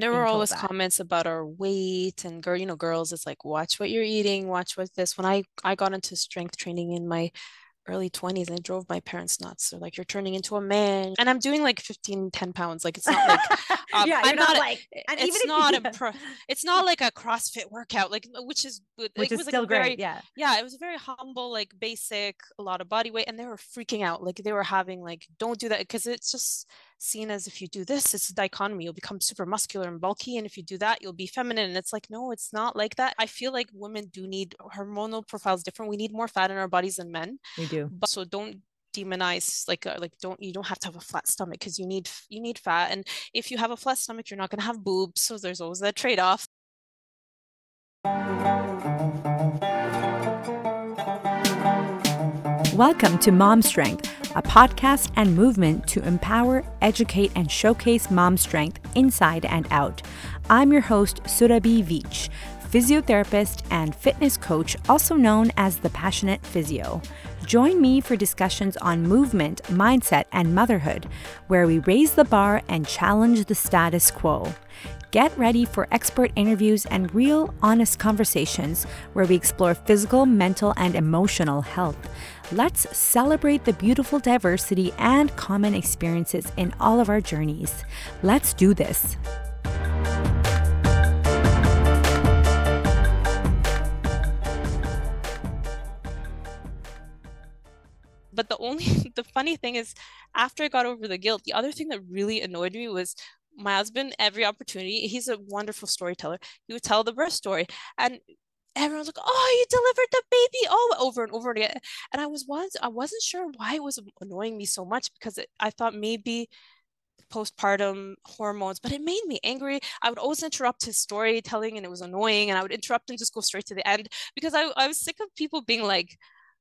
there were always comments about our weight and girl, you know, girls, it's like watch what you're eating, watch what this. When I I got into strength training in my early 20s and it drove my parents nuts. They're like, you're turning into a man. And I'm doing like 15, 10 pounds. Like it's not like um, yeah, I'm not, not like eh, and it's not a pro, it's not like a CrossFit workout, like uh, which is uh, which like, is still like great. Very, yeah. Yeah. It was a very humble, like basic, a lot of body weight. And they were freaking out. Like they were having like, don't do that because it's just seen as if you do this, it's a dichotomy. You'll become super muscular and bulky. And if you do that, you'll be feminine. And it's like, no, it's not like that. I feel like women do need hormonal profiles different. We need more fat in our bodies than men. We do. But so don't demonize like uh, like don't you don't have to have a flat stomach because you need you need fat and if you have a flat stomach you're not going to have boobs so there's always that trade-off Welcome to Mom Strength, a podcast and movement to empower, educate, and showcase mom strength inside and out. I'm your host, Surabhi Veitch, physiotherapist and fitness coach, also known as the Passionate Physio. Join me for discussions on movement, mindset, and motherhood, where we raise the bar and challenge the status quo. Get ready for expert interviews and real, honest conversations where we explore physical, mental, and emotional health. Let's celebrate the beautiful diversity and common experiences in all of our journeys. Let's do this. but the only the funny thing is after i got over the guilt the other thing that really annoyed me was my husband every opportunity he's a wonderful storyteller he would tell the birth story and everyone's like oh you delivered the baby. Oh over and over again and i was once i wasn't sure why it was annoying me so much because it, i thought maybe postpartum hormones but it made me angry. I would always interrupt his storytelling and it was annoying and i would interrupt and just go straight to the end because i, I was sick of people being like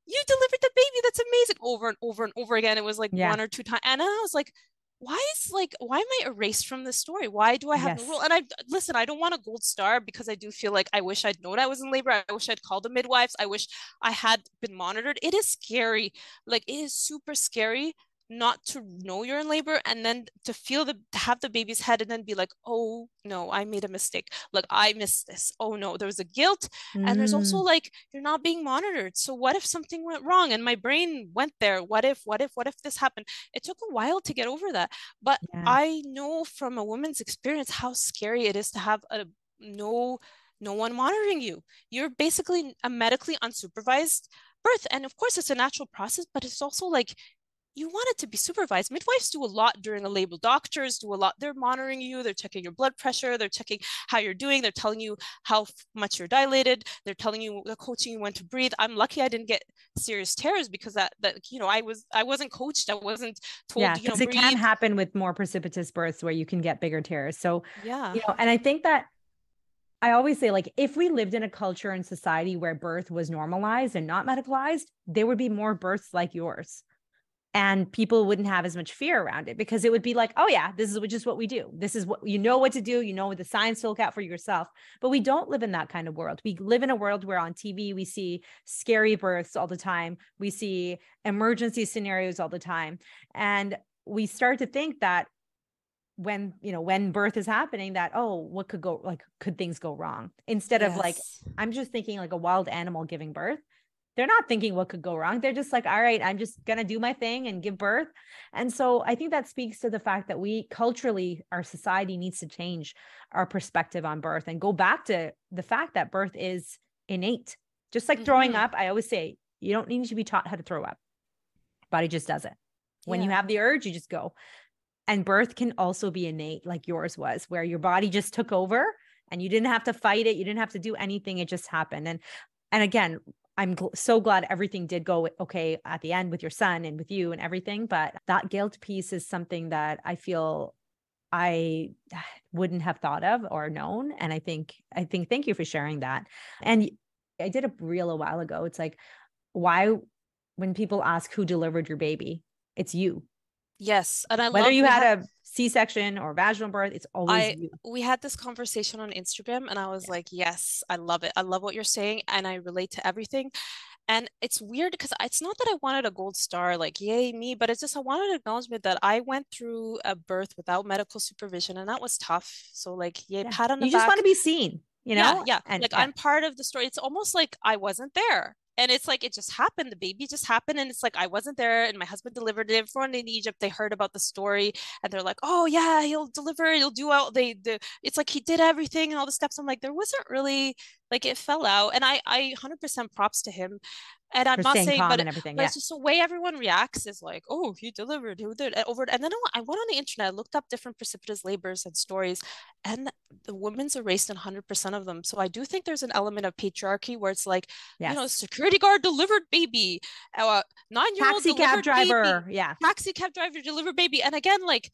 you delivered the baby that's amazing over and over and over again. It was like yeah. one or two times and i was like why is like why am i erased from this story? Why do i have yes. no rule? And i listen i don't want a gold star because i do feel like i wish i'd known i was in labor. I wish i'd called the midwives. I wish i had been monitored. It is scary. Like it is super scary not to know you're in labor and then to feel the to have the baby's head and then be like oh no i made a mistake. Like i missed this. Oh no there was a guilt. Mm. and there's also mm. like you're not being monitored. So what if something went wrong and my brain went there? What if what if what if this happened? It took a while to get over that. But yeah. i know from a woman's experience how scary it is to have a no no one monitoring you. You're basically a medically unsupervised birth. And of course it's a natural process but it's also like you want it to be supervised. Midwives do a lot during the labor. Doctors do a lot. They're monitoring you. They're checking your blood pressure. They're checking how you're doing. They're telling you how much you're dilated. They're telling you, they're coaching you when to breathe. I'm lucky I didn't get serious tears because that, that you know, I was, I wasn't coached. I wasn't told, yeah, you know, it can happen with more precipitous births where you can get bigger tears. So, yeah, you know, and I think that I always say, like, if we lived in a culture and society where birth was normalized and not medicalized, there would be more births like yours and people wouldn't have as much fear around it because it would be like oh yeah this is just what we do. This is what you know what to do you know what the signs to look out for yourself. But we don't live in that kind of world. We live in a world where on tv we see scary births all the time. We see emergency scenarios all the time. And we start to think that when you know when birth is happening that oh what could go like could things go wrong? Instead yes. of like i'm just thinking like a wild animal giving birth they're not thinking what could go wrong. They're just like, all right, I'm just going to do my thing and give birth. And so I think that speaks to the fact that we culturally, our society needs to change our perspective on birth and go back to the fact that birth is innate. Just like mm-hmm. throwing up, I always say, you don't need to be taught how to throw up. Body just does it. When yeah. you have the urge, you just go. And birth can also be innate, like yours was, where your body just took over and you didn't have to fight it. You didn't have to do anything. It just happened. And and again, I'm gl- so glad everything did go okay at the end with your son and with you and everything. But that guilt piece is something that I feel I wouldn't have thought of or known. And I think, I think, thank you for sharing that. And I did a reel a while ago. It's like, why, when people ask who delivered your baby, it's you. Yes. And I whether you had, had a C-section or vaginal birth, it's always I, you. We had this conversation on Instagram and I was like, yes, I love it. I love what you're saying and I relate to everything. and it's weird because it's not that I wanted a gold star, like yay me, but it's just I wanted acknowledgement that I went through a birth without medical supervision, and that was tough. So like yay, Yeah. pat on the You just want to be seen, you know? yeah, yeah. And like yeah. I'm part of the story. It's almost like I wasn't there. And it's like it just happened. The baby just happened. And it's like I wasn't there and my husband delivered it. Everyone in Egypt, they heard about the story and they're like, oh yeah, he'll deliver, he'll do out they the it's like he did everything and all the steps. I'm like, there wasn't really like it fell out. And I I 100% props to him. And I'm not saying, but but Yeah. it's just the way everyone reacts is like, oh, he delivered, he did over. And then I went on the internet, I looked up different precipitous labors and stories, and the women's erased in 100% of them. So I do think there's an element of patriarchy where it's like, Yes. you know, security guard delivered baby, uh, nine year old Taxi cab driver. Yeah. taxi cab driver delivered baby. And again, like,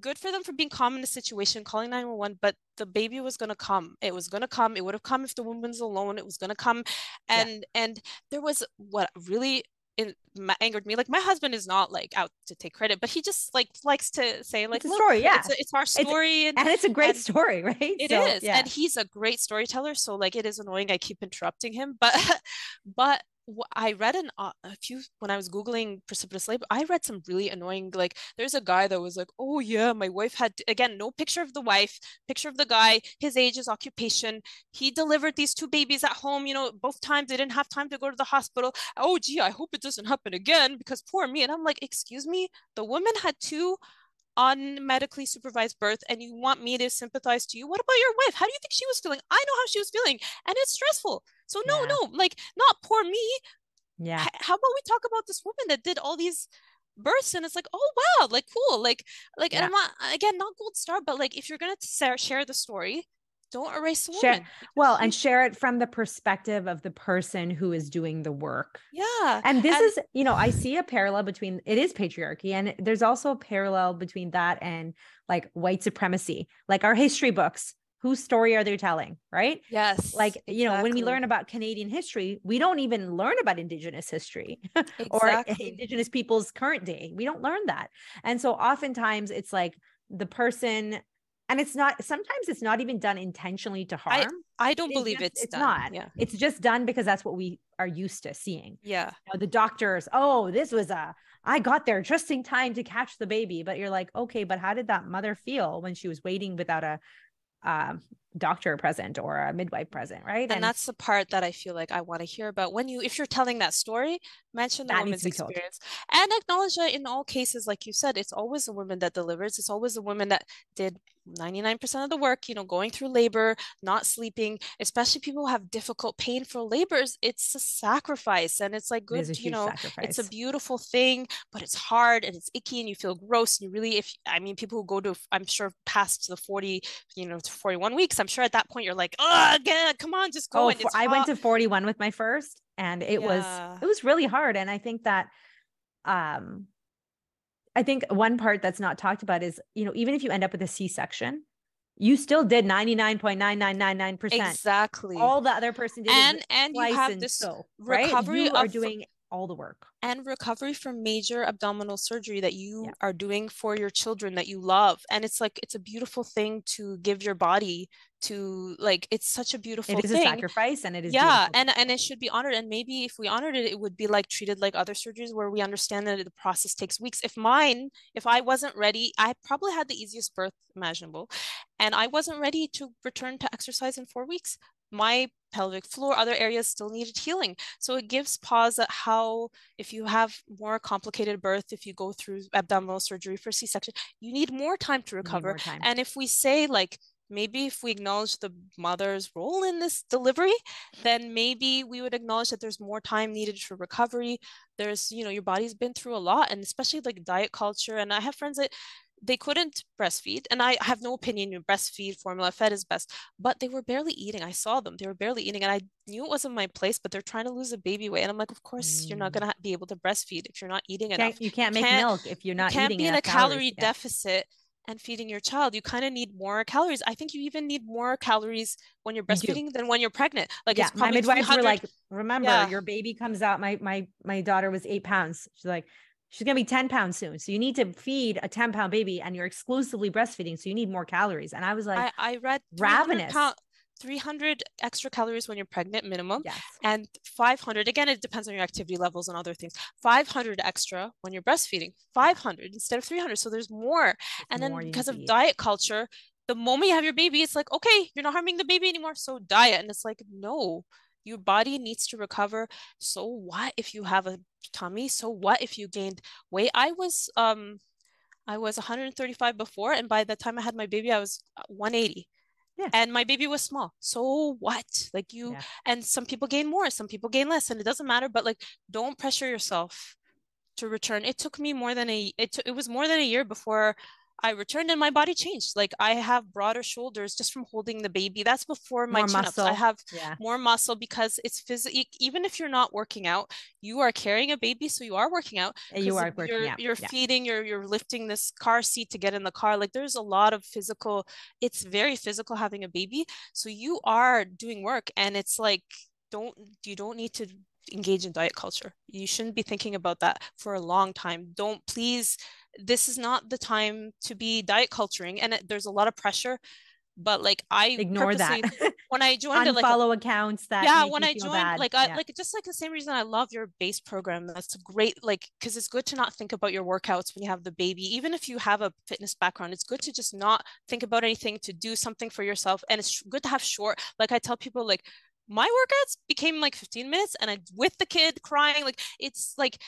good for them for being calm in the situation, calling 911, but the baby was going to come. It was going to come. It would have come if the woman's alone. It was going to come. Yeah. And, and there was what really in, ma- angered me. Like, my husband is not like out to take credit, but he just like likes to say, like, a story, yeah. It's, a- it's our story. and And it's a great story, right? it So, is, Yeah. and he's a great storyteller. So like, it is annoying. I keep interrupting him, but but I read an uh, a few when I was googling precipitous labor. I read some really annoying. Like, there's a guy that was like, "Oh yeah, my wife had again no picture of the wife, picture of the guy, his age, his occupation. He delivered these two babies at home. You know, both times they didn't have time to go to the hospital. Oh gee, I hope it doesn't happen again because poor me." And I'm like, "Excuse me, the woman had two unmedically supervised birth and you want me to sympathize to you what about your wife how do you think she was feeling i know how she was feeling and it's stressful so no Yeah. no like not poor me yeah. H- how about we talk about this woman that did all these births and it's like oh wow like cool like like and i'm not again not gold star but like if you're gonna sa- share the story don't erase the Share- woman Well, and share it from the perspective of the person who is doing the work. yeah And this And- is, you know, I see a parallel between it is patriarchy, and there's also a parallel between that and like white supremacy, like our history books. Whose story are they telling? Right. yes Like, you know, when we learn about Canadian history, we don't even learn about Indigenous history or Indigenous people's current day. We don't learn that. And so oftentimes it's like the person, and it's not, sometimes it's not even done intentionally to I- harm. i don't It believe just- it's, it's done. not. yeah It's just done because that's what we are used to seeing yeah you know, the doctors, oh, this was a, I got there just in time to catch the baby. But you're like, okay, but how did that mother feel when she was waiting without a um, doctor present or a midwife present, right? and, that's the part that I feel like I want to hear about when you if you're telling that story mention the woman's to be told. experience and acknowledge that in all cases like you said it's always the woman that delivers it's always the woman that did 99% of the work you know going through labor not sleeping especially people who have difficult painful labors it's a sacrifice and it's like good a you know sacrifice. it's a beautiful thing but it's hard and it's icky and you feel gross and you really if I mean people who go to I'm sure past the 40 you know to 41 weeks I'm sure at that point you're like oh again come on just go oh, and for- I went to 41 with my first, and it was it was really hard. And I think that um I think one part that's not talked about is, you know, even if you end up with a C-section, you still did 99.9999%. exactly All the other person did and and you have this right? recovery You are of- doing all the work. and recovery from major abdominal surgery that you Yeah. are doing for your children that you love and it's like it's a beautiful thing to give your body to like it's such a beautiful It is thing a sacrifice and it is yeah beautiful. and and it should be honored and maybe if we honored it it would be like treated like other surgeries where we understand that the process takes weeks if mine if i wasn't ready i probably had the easiest birth imaginable and i wasn't ready to return to exercise in four weeks my pelvic floor other areas still needed healing so it gives pause at how if you have more complicated birth if you go through abdominal surgery for c-section you need more time to recover time. and if we say like maybe if we acknowledge the mother's role in this delivery, then maybe we would acknowledge that there's more time needed for recovery. There's, you know, your body's been through a lot, and especially like diet culture. And I have friends that they couldn't breastfeed, and I have no opinion. You breastfeed, formula fed is best, but they were barely eating. I saw them; they were barely eating, and I knew it wasn't my place. But they're trying to lose a baby weight, and I'm like, of course you're not Mm. gonna be able to breastfeed if you're not eating You enough can't, you can't make can't- milk if you're not eating. you can't be in a calorie. Deficit and feeding your child. You kind of need more calories. I think you even need more calories when you're You breastfeeding than when you're pregnant. Like yeah, it's my midwives were like, remember, Yeah. your baby comes out. My my my daughter was eight pounds. She's like, she's gonna be 10 pounds soon. So you need to feed a 10 pound baby and you're exclusively breastfeeding. So you need more calories. And I was like, I, I read ravenous. 300 extra calories when you're pregnant minimum Yes. and 500 again it depends on your activity levels and other things 500 extra when you're breastfeeding 500 instead of 300 so there's more and then more you because of eat. diet culture the moment you have your baby it's like okay you're not harming the baby anymore so diet and it's like no your body needs to recover. So what if you have a tummy? So what if you gained weight? I was um i was 135 before and by the time i had my baby i was uh, 180 Yeah. and my baby was small. So what? Like you Yeah. and some people gain more some people gain less and it doesn't matter but like don't pressure yourself to return. It took me more than a it, took it was more than a year before I returned and my body changed like I have broader shoulders just from holding the baby that's before my More chin-ups I have Yeah. more muscle because it's physical even if you're not working out you are carrying a baby so you are working out eh, You 'cause are working you're, out. you're yeah. feeding you're you're lifting this car seat to get in the car like there's a lot of physical it's very physical having a baby so you are doing work and it's like don't you don't need to engage in diet culture you shouldn't be thinking about that for a long time don't please this is not the time to be diet culturing and it, there's a lot of pressure but like I Ignore that. when I joined like a Unfollow accounts that yeah when i joined bad. like i Yeah. like just like the same reason i love your base program that's great like because it's good to not think about your workouts when you have the baby even if you have a fitness background it's good to just not think about anything to do something for yourself and it's good to have short like i tell people like my workouts became like 15 minutes and i with the kid crying like it's like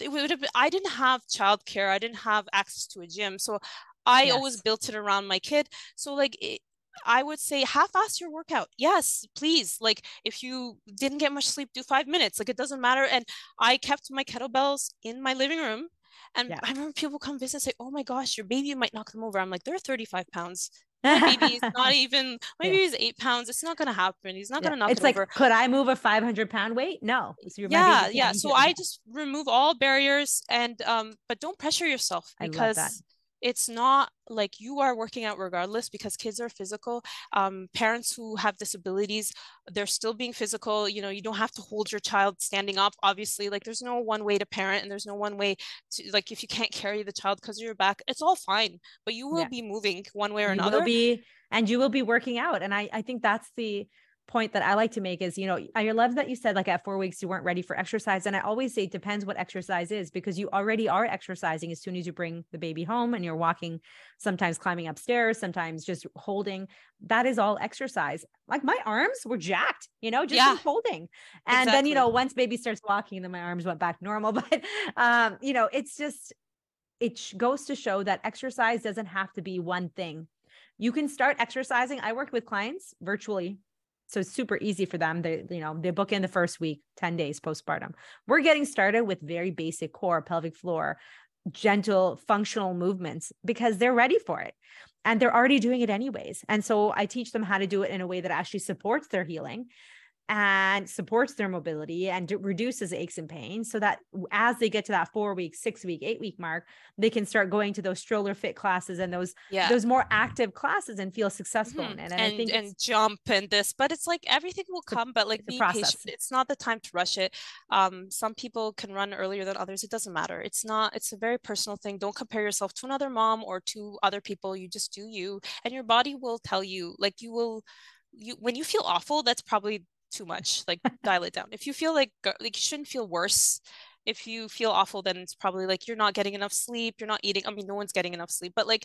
it would have been, i didn't have childcare i didn't have access to a gym so i always built it around my kid so like it, I would say half-ass your workout. Yes, please. Like if you didn't get much sleep, do five minutes. Like it doesn't matter. And I kept my kettlebells in my living room. And Yeah. I remember people come visit and say, Oh my gosh, your baby might knock them over. I'm like, they're 35 pounds. My baby is not even my Yeah. eight pounds. It's not gonna happen. He's not Yeah. gonna knock it's it like, over. could I move a 500 pound weight? No. So Yeah, yeah. So. I just remove all barriers and um, but don't pressure yourself because. It's not like you are working out regardless because kids are physical. Um, parents who have disabilities, they're still being physical. You know, you don't have to hold your child standing up, obviously. Like there's no one way to parent and there's no one way to like if you can't carry the child because of your back, it's all fine. But you will Yeah. be moving one way or you another. will be and you will be working out and i i think that's the point that i like to make is you know i love that you said like at four weeks you weren't ready for exercise and i always say it depends what exercise is because you already are exercising as soon as you bring the baby home and you're walking sometimes climbing upstairs sometimes just holding that is all exercise like my arms were jacked you know just Yeah. holding and then you know once baby starts walking then my arms went back normal but um you know it's just it goes to show that exercise doesn't have to be one thing you can start exercising. I work with clients virtually. So it's super easy for them. They, you know, they book in the first week, 10 days postpartum. We're getting started with very basic core, pelvic floor, gentle functional movements because they're ready for it. And they're already doing it anyways. And so I teach them how to do it in a way that actually supports their healing and supports their mobility and reduces aches and pains so that as they get to that four week, six week, eight week mark, they can start going to those stroller fit classes and those yeah. those more active classes and feel successful Mhm. in it. And And, I think it's- jump and this, but it's like everything will a- come, but like be process. patient. It's not the time to rush it. Um, some people can run earlier than others. It doesn't matter. It's not, it's a very personal thing. Don't compare yourself to another mom or to other people. You just do you, and your body will tell you, like you will, you when you feel awful, that's probably too much. Like dial it down. If you feel like like you shouldn't feel worse. If you feel awful, then it's probably like you're not getting enough sleep. You're not eating. I mean, no one's getting enough sleep, but like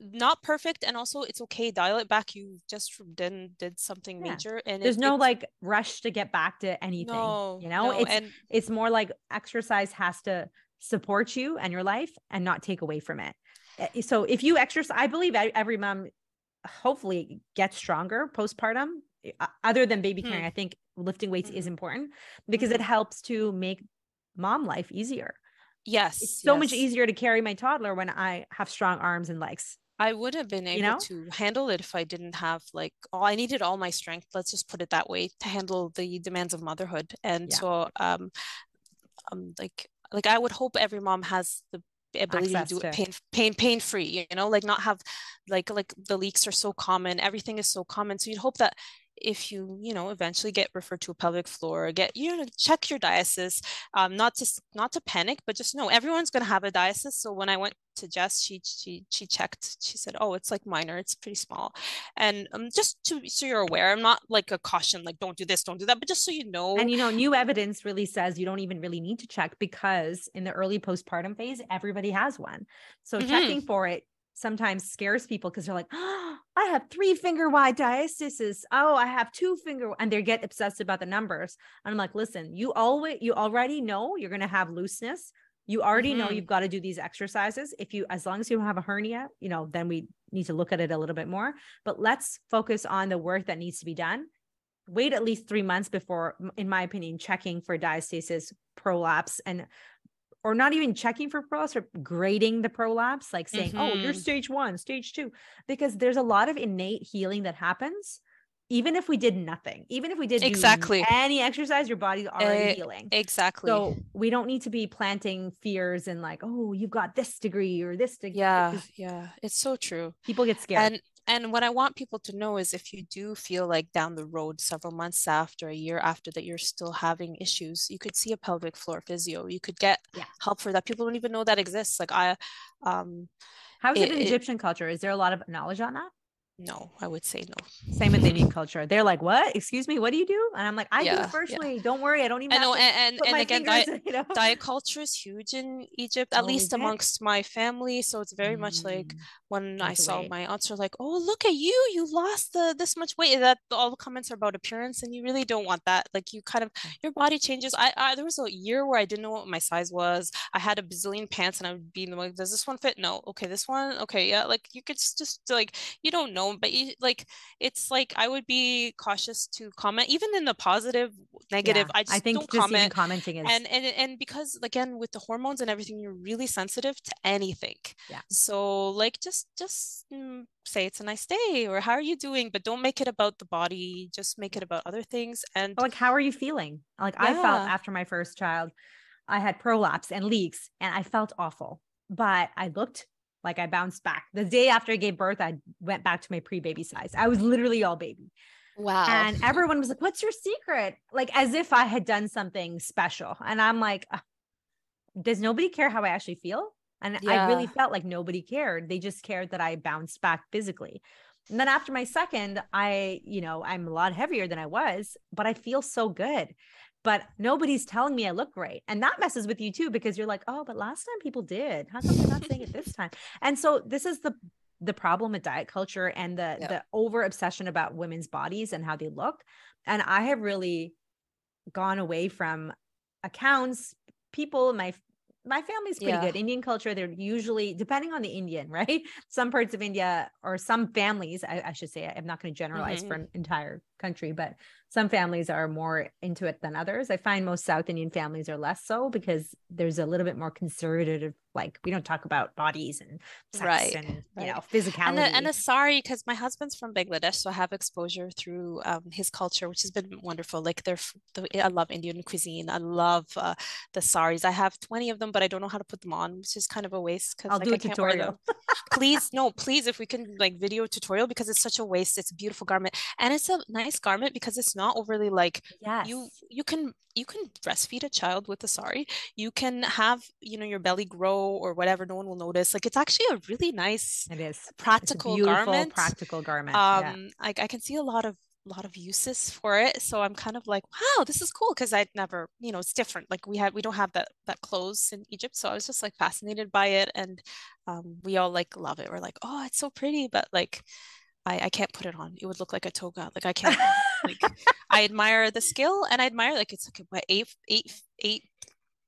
not perfect and also it's okay dial it back you just didn't did something Yeah. major and there's it- no like rush to get back to anything. no you know, no, it's and it's more like exercise has to support you and your life and not take away from it. Eh, So if you exercise, I believe every mom hopefully gets stronger postpartum. Other than baby Hmm. carrying, I think lifting weights is Mhm. important because it helps to make mom life easier. yes It's so much easier to carry my toddler when I have strong arms and legs. i would have been able know? to handle it if i didn't have like all i needed all my strength let's just put it that way to handle the demands of motherhood and Yeah. so um um like like i would hope every mom has the ability Access to do it pain pain pain free you know like not have like like the leaks are so common everything is so common so you'd hope that if you you know eventually get referred to a pelvic floor get you know check your diastasis um not to not to panic but just know everyone's going to have a diastasis. So when i went to jess she she she checked she said oh it's like minor it's pretty small. And um just to so you're aware i'm not like a caution like don't do this don't do that but just so you know and you know new evidence really says you don't even really need to check because in the early postpartum phase everybody has one. So mm-hmm. checking for it sometimes scares people because they're like, oh, I have three finger wide diastasis. Oh, I have two finger, and they get obsessed about the numbers. And I'm like, listen, you always, you already know you're going to have looseness. You already mm-hmm. know you've got to do these exercises. If you, as long as you don't have a hernia, you know, then we need to look at it a little bit more. But let's focus on the work that needs to be done. Wait at least three months before, in my opinion, checking for diastasis, prolapse, and or not even checking for prolapse or grading the prolapse, like saying, mm-hmm. oh, you're mm-hmm. stage one, stage two, because there's a lot of innate healing that happens. Even if we did nothing, even if we did exactly any exercise, your body's already uh, healing. Exactly. So we don't need to be planting fears and like, oh, you've got this degree or this degree. Yeah, yeah, it's so true. People get scared. And and what I want people to know is if you do feel like down the road, several months after, a year after that, you're still having issues, you could see a pelvic floor physio. You could get yeah. help for that. People don't even know that exists. Like I, um, how's it, it in Egyptian culture? Is there a lot of knowledge on that? No, I would say no. Same with Indian culture. They're like, "What? Excuse me, what do you do?" And I'm like, "I yeah, do first yeah. Don't worry, I don't even." I know, and and, and again, diet, you know? diet culture is huge in Egypt, at oh, least amongst my family. So it's very mm. much like mm, when I saw weight. my aunts are like, "Oh, look at you! You lost the this much weight." That all the comments are about appearance, and you really don't want that. Like you kind of your body changes. I, I there was a year where I didn't know what my size was. I had a bazillion pants, and I would be like, "Does this one fit? No. Okay, this one. Okay, yeah." Like you could just, just like you don't know, but you like it's like I would be cautious to comment, even in the positive, negative. Yeah, I just I think don't just comment. commenting is and and and because again with the hormones and everything, you're really sensitive to anything. Yeah. So like just just mm, say it's a nice day or how are you doing, but don't make it about the body. Just make it about other things. And like how are you feeling? Like yeah. I felt after my first child, I had prolapse and leaks, and I felt awful. But I looked like I bounced back. The day after I gave birth, I went back to my pre-baby size. I was literally all baby. Wow. And everyone was like, What's your secret? Like as if I had done something special. And I'm like, Does nobody care how I actually feel? And yeah. I really felt like nobody cared. They just cared that I bounced back physically. And then after my second, I, you know, I'm a lot heavier than I was, but I feel so good but nobody's telling me I look great. And that messes with you too, because you're like, oh, but last time people did. How come they're not saying it this time? And so this is the the problem with diet culture and the yep. the over obsession about women's bodies and how they look. And I have really gone away from accounts, people, my my family's pretty yeah. good. Indian culture, they're usually depending on the Indian, right? Some parts of India or some families, I, I should say, I'm not going to generalize mm-hmm. for an entire country, but some families are more into it than others. I find most South Indian families are less so because there's a little bit more conservative like we don't talk about bodies and sex right, and right. you know physicality and, a, and a sorry because my husband's from bangladesh so i have exposure through um, his culture which has been wonderful. Like they're i love indian cuisine. I love uh, the saris. I have 20 of them but i don't know how to put them on which is kind of a waste because i'll like, do a tutorial. Please no please if we can like video tutorial because it's such a waste. It's a beautiful garment. And it's a nice garment because it's not overly like yes. you you can you can breastfeed a child with a sari you can have you know your belly grow or whatever no one will notice. Like it's actually a really nice it is. Practical garment. practical garment um yeah. I, I can see a lot of lot of uses for it. So i'm kind of like wow this is cool because i'd never you know it's different. Like we had we don't have that that clothes in egypt. So i was just like fascinated by it. And um, we all like love it. We're like oh it's so pretty. But like I, I can't put it on. It would look like a toga. Like I can't. like I admire the skill, and I admire like it's like what eight eight eight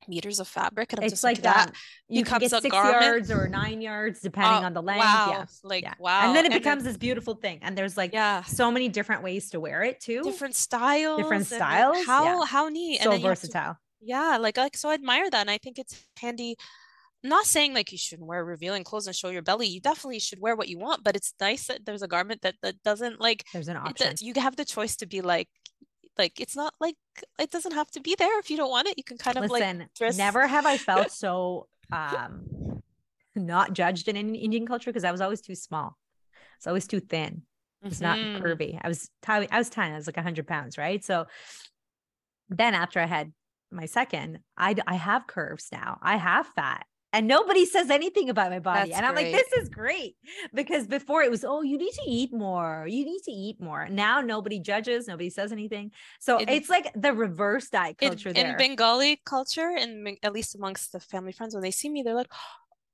meters of fabric and I'm it's just like, that um, you can get six garment. yards or nine yards depending uh, on the length wow yeah. like yeah. wow and then it and becomes then, this beautiful thing and there's like yeah so many different ways to wear it too different styles different styles like how yeah. how neat and so versatile to, yeah like like so I admire that and I think it's handy I'm not saying like you shouldn't wear revealing clothes and show your belly. You definitely should wear what you want, but it's nice that there's a garment that that doesn't like. There's an option. you have the choice to be like, like it's not like it doesn't have to be there if you don't want it. You can kind of Listen, like dress. Never have I felt so um not judged in any Indian culture because I was always too small. It's always too thin. It's not Mhm. curvy. I was tiny. I was tiny. I was like 100 pounds, right? So then after I had my second, I I have curves now. I have fat. And nobody says anything about my body. That's and I'm like, this is great. Because before it was, oh, you need to eat more. You need to eat more. Now nobody judges, nobody says anything. So In- it's like the reverse diet culture in there. Bengali culture, and at least amongst the family friends, when they see me, they're like,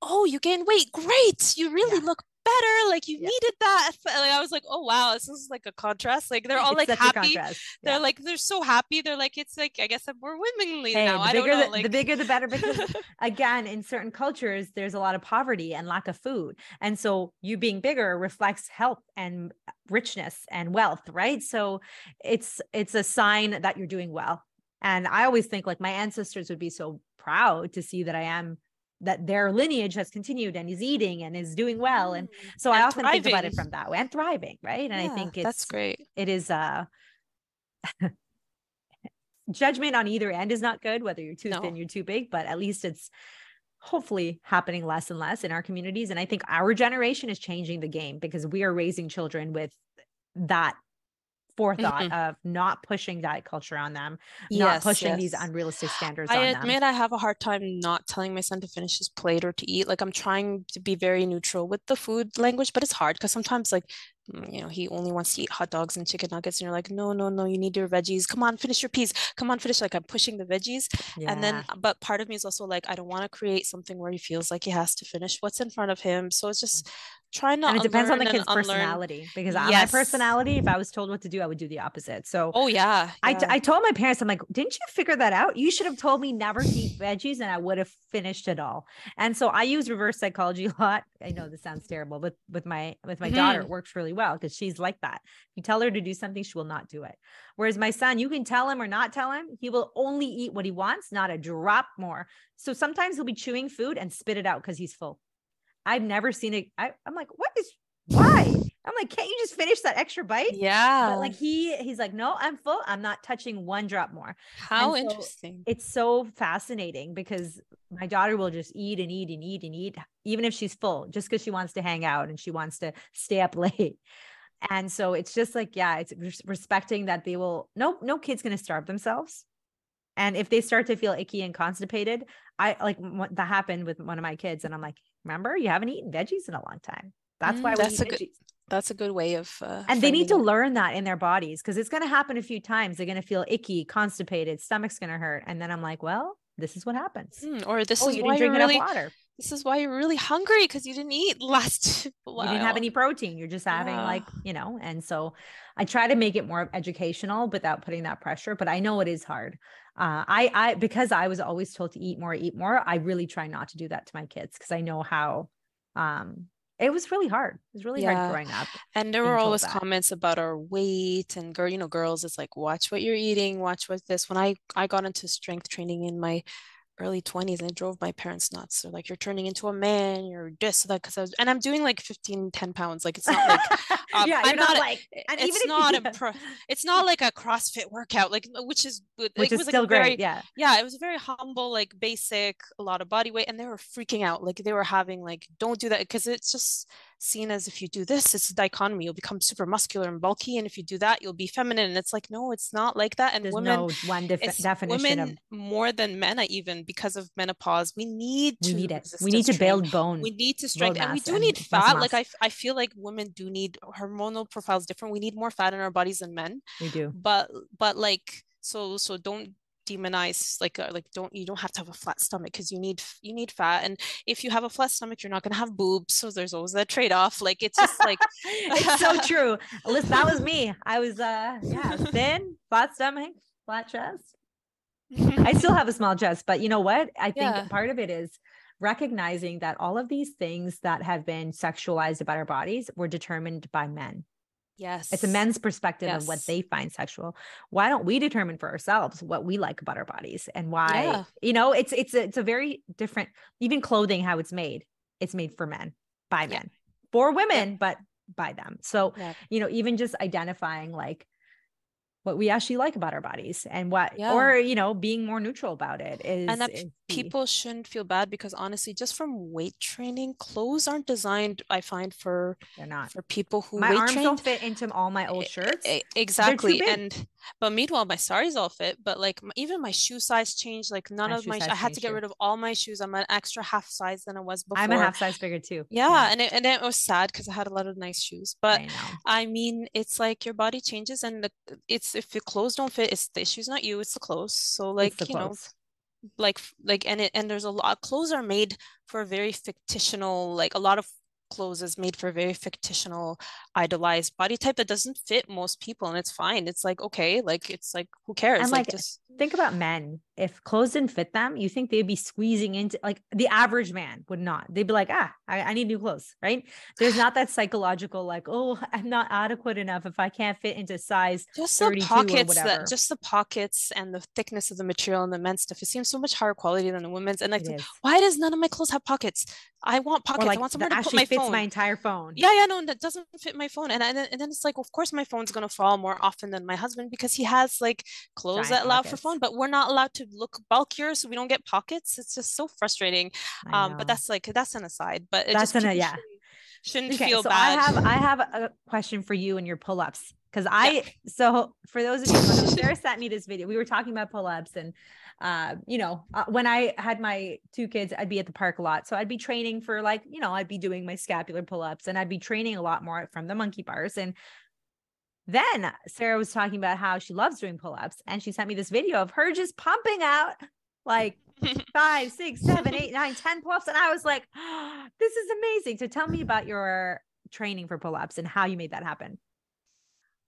"Oh, you gained weight! Great! You really Yeah. look better! Like you Yeah. needed that." Like, I was like, "Oh wow, this is like a contrast." Like they're all It's like happy. They're like they're so happy. They're like it's like I guess I'm more womanly Hey, now. I don't know. the, like the bigger the better because again in certain cultures there's a lot of poverty and lack of food and so you being bigger reflects health and richness and wealth right so it's it's a sign that you're doing well and i always think like my ancestors would be so proud to see that i am that their lineage has continued and is eating and is doing well and Mm, so i and often think about it from that way and thriving right and i think it's that's great. it is uh judgment on either end is not good whether you're too No. thin you're too big but at least it's hopefully happening less and less in our communities and i think our generation is changing the game because we are raising children with that forethought of not pushing diet culture on them not Mm-hmm. Yes, pushing these yes. unrealistic standards I on admit them I have a hard time not telling my son to finish his plate or to eat. Like I'm trying to be very neutral with the food language, but it's hard because sometimes like you know, he only wants to eat hot dogs and chicken nuggets and you're like, "No, no, no, you need your veggies. Come on, finish your peas. Come on, finish." Like I'm pushing the veggies. And then but part of me is also like I don't want to create something where he feels like he has to finish what's in front of him. So it's just trying not to and it depends on the kid's personality because I- my Yes. personality if i was told what to do i would do the opposite so Oh yeah. I, t- yeah. I told my parents, I'm like, didn't you figure that out? You should have told me never to eat veggies and I would have finished it all. And so I use reverse psychology a lot. I know this sounds terrible, but with my with my daughter, Mhm. it works really well because she's like that. You tell her to do something, she will not do it. Whereas my son, you can tell him or not tell him, he will only eat what he wants, not a drop more. So sometimes he'll be chewing food and spit it out because he's full. I've never seen it. I, I'm like, what is why? I'm like, can't you just finish that extra bite? yeah. But like he he's like, no, I'm full. I'm not touching one drop more. How so interesting. It's so fascinating because my daughter will just eat and eat and eat and eat, even if she's full, just because she wants to hang out and she wants to stay up late. And so it's just like, yeah, it's respecting that they will. No, no kid's gonna starve themselves. And if they start to feel icky and constipated, I like what that happened with one of my kids, and I'm like, remember, you haven't eaten veggies in a long time. That's Mm, why that's a good- That's a good way of uh, and they need to it. learn that in their bodies because it's going to happen a few times. They're going to feel icky constipated stomach's going to hurt. And then i'm like well this is what happens. Hmm, or this oh is you why didn't you're drink really enough water. this is why you're really hungry because you didn't eat last you didn't have any protein. You're just having Yeah. like you know and so i try to make it more educational without putting that pressure but i know it is hard. Uh, i i because i was always told to eat more eat more i really try not to do that to my kids because i know how um it was really hard it was really Yeah. hard growing up And there were always that. comments about our weight and girl, you know, girls, it's like watch what you're eating, watch what this. When I I got into strength training in my early 20s and it drove my parents nuts. They're like, you're turning into a man, you're this, that, because I was, and I'm doing like 15, 10 pounds. Like it's not like um, yeah you're I'm not, not a- like and it's if not do a pro, it's not like a CrossFit workout, like which is good. which it is was like still a very, great yeah yeah, it was a very humble, like basic, a lot of body weight, and they were freaking out. Like they were having like, don't do that because it's just seen as if you do this, it's a dichotomy. You'll become super muscular and bulky, and if you do that, you'll be feminine. And it's like, no, it's not like that. And there's women, no one def- it's definition women of more than men, even because of menopause. We need we to need it we need to build bone We need to strength, and we do and need fat. Like I, I feel like women do need hormonal profiles different. We need more fat in our bodies than men we do but but like so so don't demonize like uh, like don't you don't have to have a flat stomach because you need you need fat and if you have a flat stomach you're not going to have boobs so there's always that trade-off like it's just like it's so true. Listen, that was me. I was uh yeah, thin, flat stomach, flat chest. I still have a small chest, but you know what? I think Yeah. part of it is recognizing that all of these things that have been sexualized about our bodies were determined by men. Yes It's a men's perspective of what they find sexual. Why don't we determine for ourselves what we like about our bodies and why? Yeah. You know, it's it's a, it's a very different. Even clothing, how it's made, it's made for men by Yeah. men for women, but by them. So Yeah. you know, even just identifying like what we actually like about our bodies and what Yeah. or you know being more neutral about it is and that is people shouldn't feel bad because honestly just from weight training clothes aren't designed i find for they're not. for people who my weight arms don't fit into all my old shirts. exactly and but meanwhile my saris all fit but like even my shoe size changed like none My of my i had to get too. rid of all my shoes i'm an extra half size than i was before i'm a half size bigger too yeah, and it, and it was sad because i had a lot of nice shoes but i I mean, it's like your body changes, and the, it's if your clothes don't fit, it's the issue's not you, it's the clothes. So like the you know, like like and it and there's a lot clothes are made for very fictional like a lot of clothes is made for very fictional idolized body type that doesn't fit most people and it's fine. It's like okay like it's like who cares? And, like like, just think about men. If clothes didn't fit them you think they'd be squeezing into like the average man would not. They'd be like ah I, I need new clothes right? There's not that psychological like oh i'm not adequate enough if i can't fit into size just the pockets that just the pockets and the thickness of the material and the men's stuff it seems so much higher quality than the women's. And like why does none of my clothes have pockets? I want pockets. Like i want somewhere to put my fits phone. my entire phone. Yeah yeah no that doesn't fit my phone and, I, and then- and then it's like of course my phone's going to fall more often than my husband because he has like clothes Giant that allow for phone but we're not allowed to look bulkier so we don't get pockets. It's just so frustrating um but that's like that's an aside but it That's just an- yeah. shouldn't, shouldn't okay feel so bad. i have i have a question for you and your pull-ups because i so for those of you who sarah sent me this video we were talking about pull-ups and uh you know uh, when i had my two kids i'd be at the park a lot so i'd be training for like you know i'd be doing my scapular pull-ups and i'd be training a lot more from the monkey bars and then sarah was talking about how she loves doing pull-ups and she sent me this video of her just pumping out like five, six, seven, eight, nine, ten pull-ups. And I was like, this is amazing. So tell me about your training for pull-ups and how you made that happen.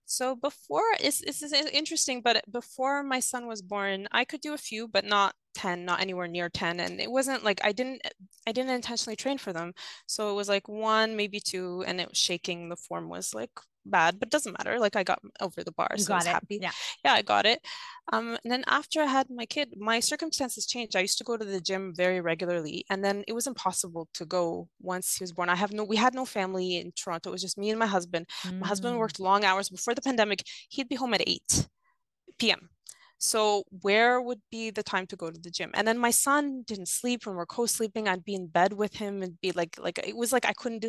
So before it's it's interesting, but uh, before my son was born, I could do a few, but not 10, not anywhere near 10. And it wasn't like I didn't I didn't intentionally train for them. So it was like one, maybe two, and it was shaking. The form was like bad, but it doesn't matter. Like I got over the bar, so I was it. happy. Yeah. Yeah, I got it. Um, and then after I had my kid, my circumstances changed. I used to go to the gym very regularly, and then it was impossible to go once he was born. I have no, we had no family in Toronto. It was just me and my husband. My husband Mm. worked long hours before the pandemic. He'd be home at 8 p.m. So where would be the time to go to the gym? And then my son didn't sleep when we're co-sleeping. I'd be in bed with him and be like, like it was like I couldn't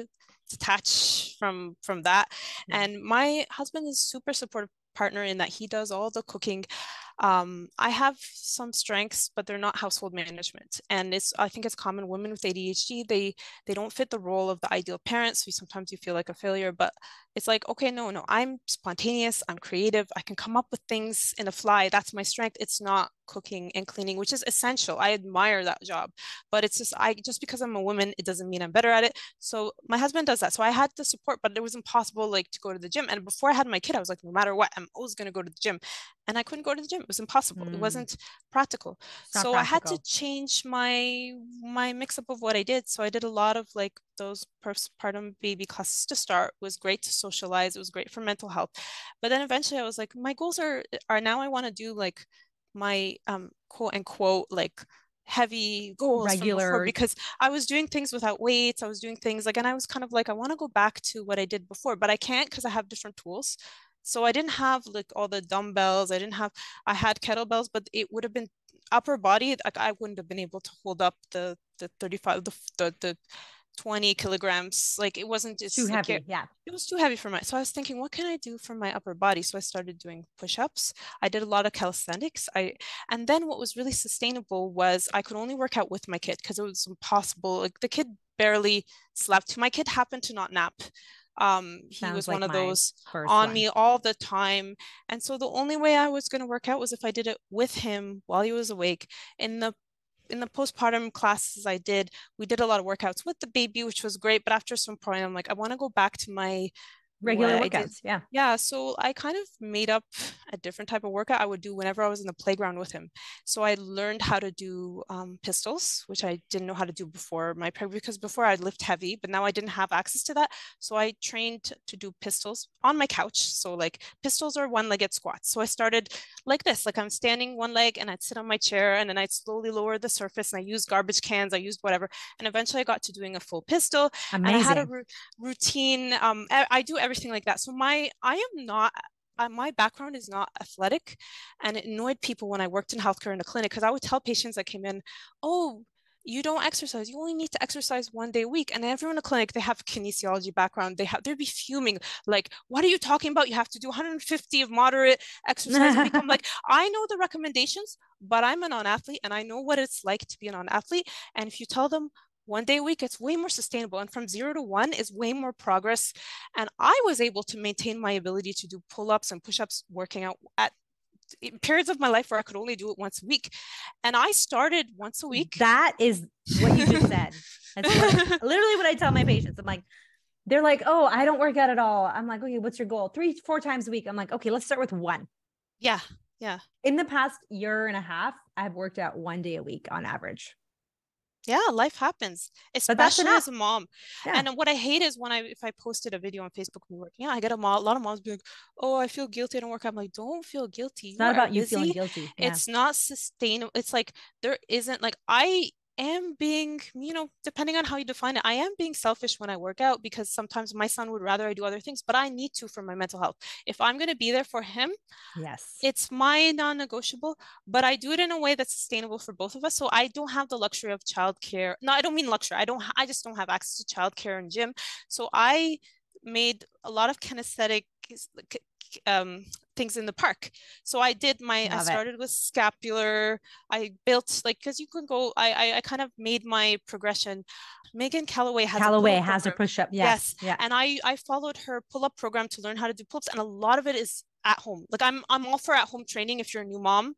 detach from from that. Yeah. And my husband is super supportive partner in that he does all the cooking. Um, I have some strengths, but they're not household management. And it's I think it's common women with ADHD, they they don't fit the role of the ideal parent. So sometimes you feel like a failure, but it's like, okay, no, no, I'm spontaneous, I'm creative, I can come up with things in a fly. That's my strength. It's not cooking and cleaning, which is essential. I admire that job, but it's just I just because I'm a woman, it doesn't mean I'm better at it. So my husband does that. So I had the support, but it was impossible like to go to the gym. And before I had my kid, I was like, no matter what, I'm always gonna go to the gym. And I couldn't go to the gym. It was impossible. It Mm. wasn't practical. So I had to change my my mix up of what I did. So I did a lot of like those postpartum baby classes to start. It was great to socialize. It was great for mental health. But then eventually I was like, my goals are are now I want to do like my um quote unquote like heavy goals Regular- because I was doing things without weights. I was doing things like and I was kind of like I want to go back to what I did before, but I can't because I have different tools. So I didn't have like all the dumbbells. I didn't have I had kettlebells, but it would have been upper body. Like I wouldn't have been able to hold up the the 35 the the, the 20 kilograms. Like it wasn't just Too like, heavy. Yeah. it was too heavy for my so i was thinking what can i do for my upper body so i started doing push-ups i did a lot of calisthenics i and then what was really sustainable was i could only work out with my kid because it was impossible like the kid barely slept my kid happened to not nap um he Sounds was like one of those on one. me all the time and so the only way i was going to work out was if i did it with him while he was awake in the in the postpartum classes I did, we did a lot of workouts with the baby, which was great. But after some point, I'm like, I want to go back to my Regular workouts. Yeah. Yeah, so I kind of made up a different type of workout I would do whenever I was in the playground with him. So I learned how to do um, pistols, which I didn't know how to do before my pregnancy because before I'd lift heavy, but now I didn't have access to that. So I trained to, do pistols on my couch. So like pistols are one-legged squats. So I started like this, like I'm standing one leg and I'd sit on my chair and then I'd slowly lower the surface and I used garbage cans, I used whatever. And eventually I got to doing a full pistol and I had a routine. Um, I, I do everything like that. So my, I am not I, my background is not athletic and it annoyed people when I worked in healthcare in a clinic because I would tell patients that came in, oh, you don't exercise. You only need to exercise one day a week. And everyone in the clinic, they have kinesiology background. They have they'd be fuming, like, what are you talking about? You have to do 150 of moderate exercise. become like, I know the recommendations, but I'm a non-athlete and I know what it's like to be a non-athlete. And if you tell them one day a week, it's way more sustainable. And from zero to one is way more progress. And I was able to maintain my ability to do pull-ups and push-ups working out at periods of my life where I could only do it once a week. And I started once a week. That is what you just said. That's what, literally what I tell my patients. I'm like, they're like, oh, I don't work out at all. I'm like, okay, what's your goal? Three, four times a week. I'm like, okay, let's start with one. Yeah. Yeah. In the past year and a half, I've worked out one day a week on average yeah life happens especially as a mom yeah. and what i hate is when i if i posted a video on facebook working yeah i get a, mom, a lot of moms be like oh i feel guilty i don't work i'm like don't feel guilty it's not about you feeling guilty yeah. it's not sustainable it's like there isn't like i am being, you know, depending on how you define it, I am being selfish when I work out because sometimes my son would rather I do other things, but I need to for my mental health. If I'm going to be there for him, yes, it's my non negotiable, but I do it in a way that's sustainable for both of us. So I don't have the luxury of childcare. No, I don't mean luxury. I don't, I just don't have access to childcare and gym. So I made a lot of kinesthetic um, things in the park. So I did my, Love I started it. with scapular. I built like, cause you can go, I, I, I kind of made my progression. Meghan Callaway has Callaway a has a push up. Yes. yes. Yeah. And I, I followed her pull up program to learn how to do pull ups. And a lot of it is at home. Like I'm I'm all for at home training if you're a new mom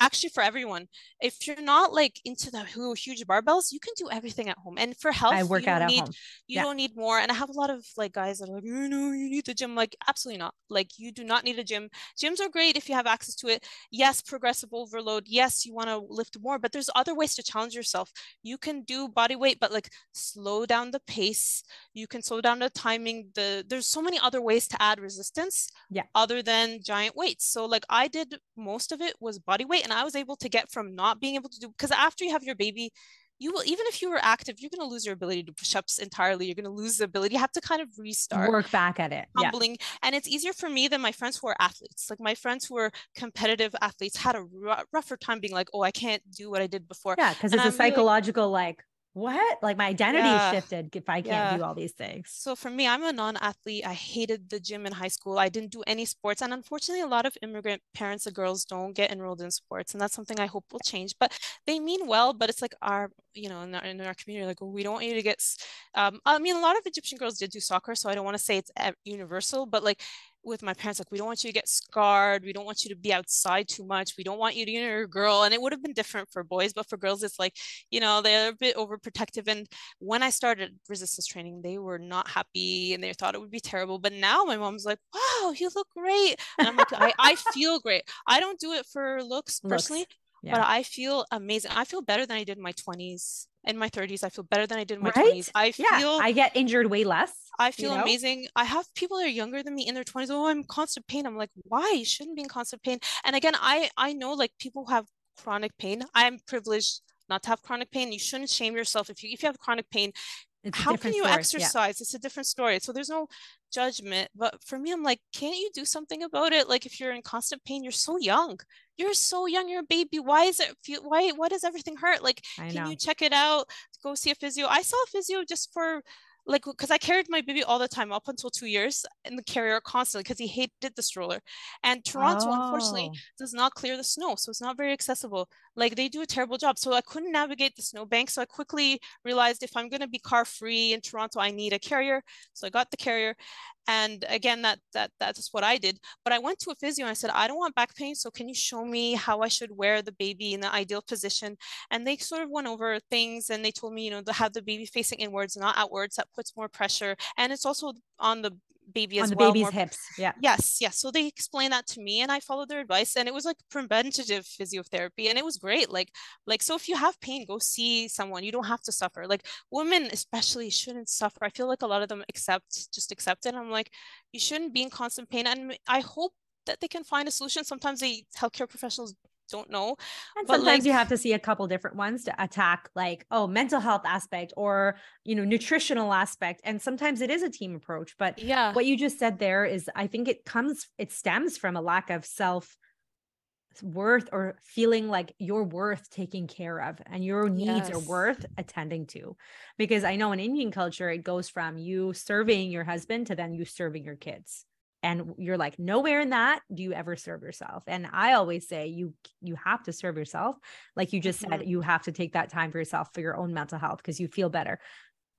actually for everyone. If you're not like into the huge barbells you can do everything at home. And for health i work out at need, home. you yeah. don't need more. And i have a lot of like guys that are like you know you need the gym. Like absolutely not. Like you do not need a gym. Gyms are great if you have access to it. Yes progressive overload. Yes you want to lift more but there's other ways to challenge yourself. You can do body weight but like slow down the pace. You can slow down the timing. The there's so many other ways to add resistance yeah. other than giant weights. So like i did most of it was body weight and I was able to get from not being able to do because after you have your baby, you will even if you were active, you're going to lose your ability to push ups entirely. You're going to lose the ability. You have to kind of restart, work back at it, humbling. Yeah. And it's easier for me than my friends who are athletes. Like my friends who are competitive athletes had a r- rougher time being like, oh, I can't do what I did before. Yeah, because it's I'm a psychological like, what? Like my identity yeah. shifted if I can't yeah. do all these things. So for me, I'm a non-athlete. I hated the gym in high school. I didn't do any sports. And unfortunately, a lot of immigrant parents of girls don't get enrolled in sports. And that's something I hope will change. But they mean well, but it's like our, you know, in our, in our community, like, we don't want you to get, um, I mean, a lot of Egyptian girls did do soccer. So I don't want to say it's universal, but like with my parents like we don't want you to get scarred. We don't want you to be outside too much. We don't want you to you know girl. And it would have been different for boys but for girls it's like you know they're a bit overprotective. And when i started resistance training they were not happy and they thought it would be terrible. But now my mom's like wow you look great. And i'm like I, I feel great. I don't do it for looks personally looks. Yeah. but i feel amazing. I feel better than i did in my 20s in my 30s i feel better than i did in my right? 20s i feel yeah, i get injured way less i feel you know? amazing. I have people that are younger than me in their 20s oh i'm constant pain. I'm like why? You shouldn't be in constant pain. And again i i know like people who have chronic pain. I'm privileged not to have chronic pain. You shouldn't shame yourself. If you if you have chronic pain It's how can you story. exercise? Yeah. it's a different story. So there's no judgment. But for me i'm like can't you do something about it? Like if you're in constant pain you're so young you're so young you're a baby why is it feel why why does everything hurt like I can know. you check it out go see a physio i saw a physio just for like because I carried my baby all the time up until two years in the carrier constantly because he hated the stroller. And Toronto, oh. unfortunately, does not clear the snow, so it's not very accessible. Like they do a terrible job. So I couldn't navigate the snowbank. So I quickly realized if I'm going to be car free in Toronto, I need a carrier. So I got the carrier, and again that that that's what i did but i went to a physio and i said i don't want back pain so can you show me how i should wear the baby in the ideal position and they sort of went over things and they told me you know to have the baby facing inwards not outwards that puts more pressure and it's also on the baby as on the well. baby's more, hips. Yeah. Yes. Yes. So they explained that to me and I followed their advice and it was like preventative physiotherapy and it was great. Like, like, so if you have pain, go see someone. You don't have to suffer. Like women especially shouldn't suffer. I feel like a lot of them accept, just accept it. I'm like, you shouldn't be in constant pain. And I hope that they can find a solution. Sometimes they healthcare professionals don't know. And sometimes like, you have to see a couple different ones to attack like, oh, mental health aspect or, you know, nutritional aspect. And sometimes it is a team approach. But yeah, what you just said there is I think it comes, it stems from a lack of self worth or feeling like you're worth taking care of and your needs yes. are worth attending to because i know in indian culture it goes from you serving your husband to then you serving your kids and you're like nowhere in that do you ever serve yourself. And i always say you you have to serve yourself. Like you just mm-hmm. said you have to take that time for yourself for your own mental health because you feel better.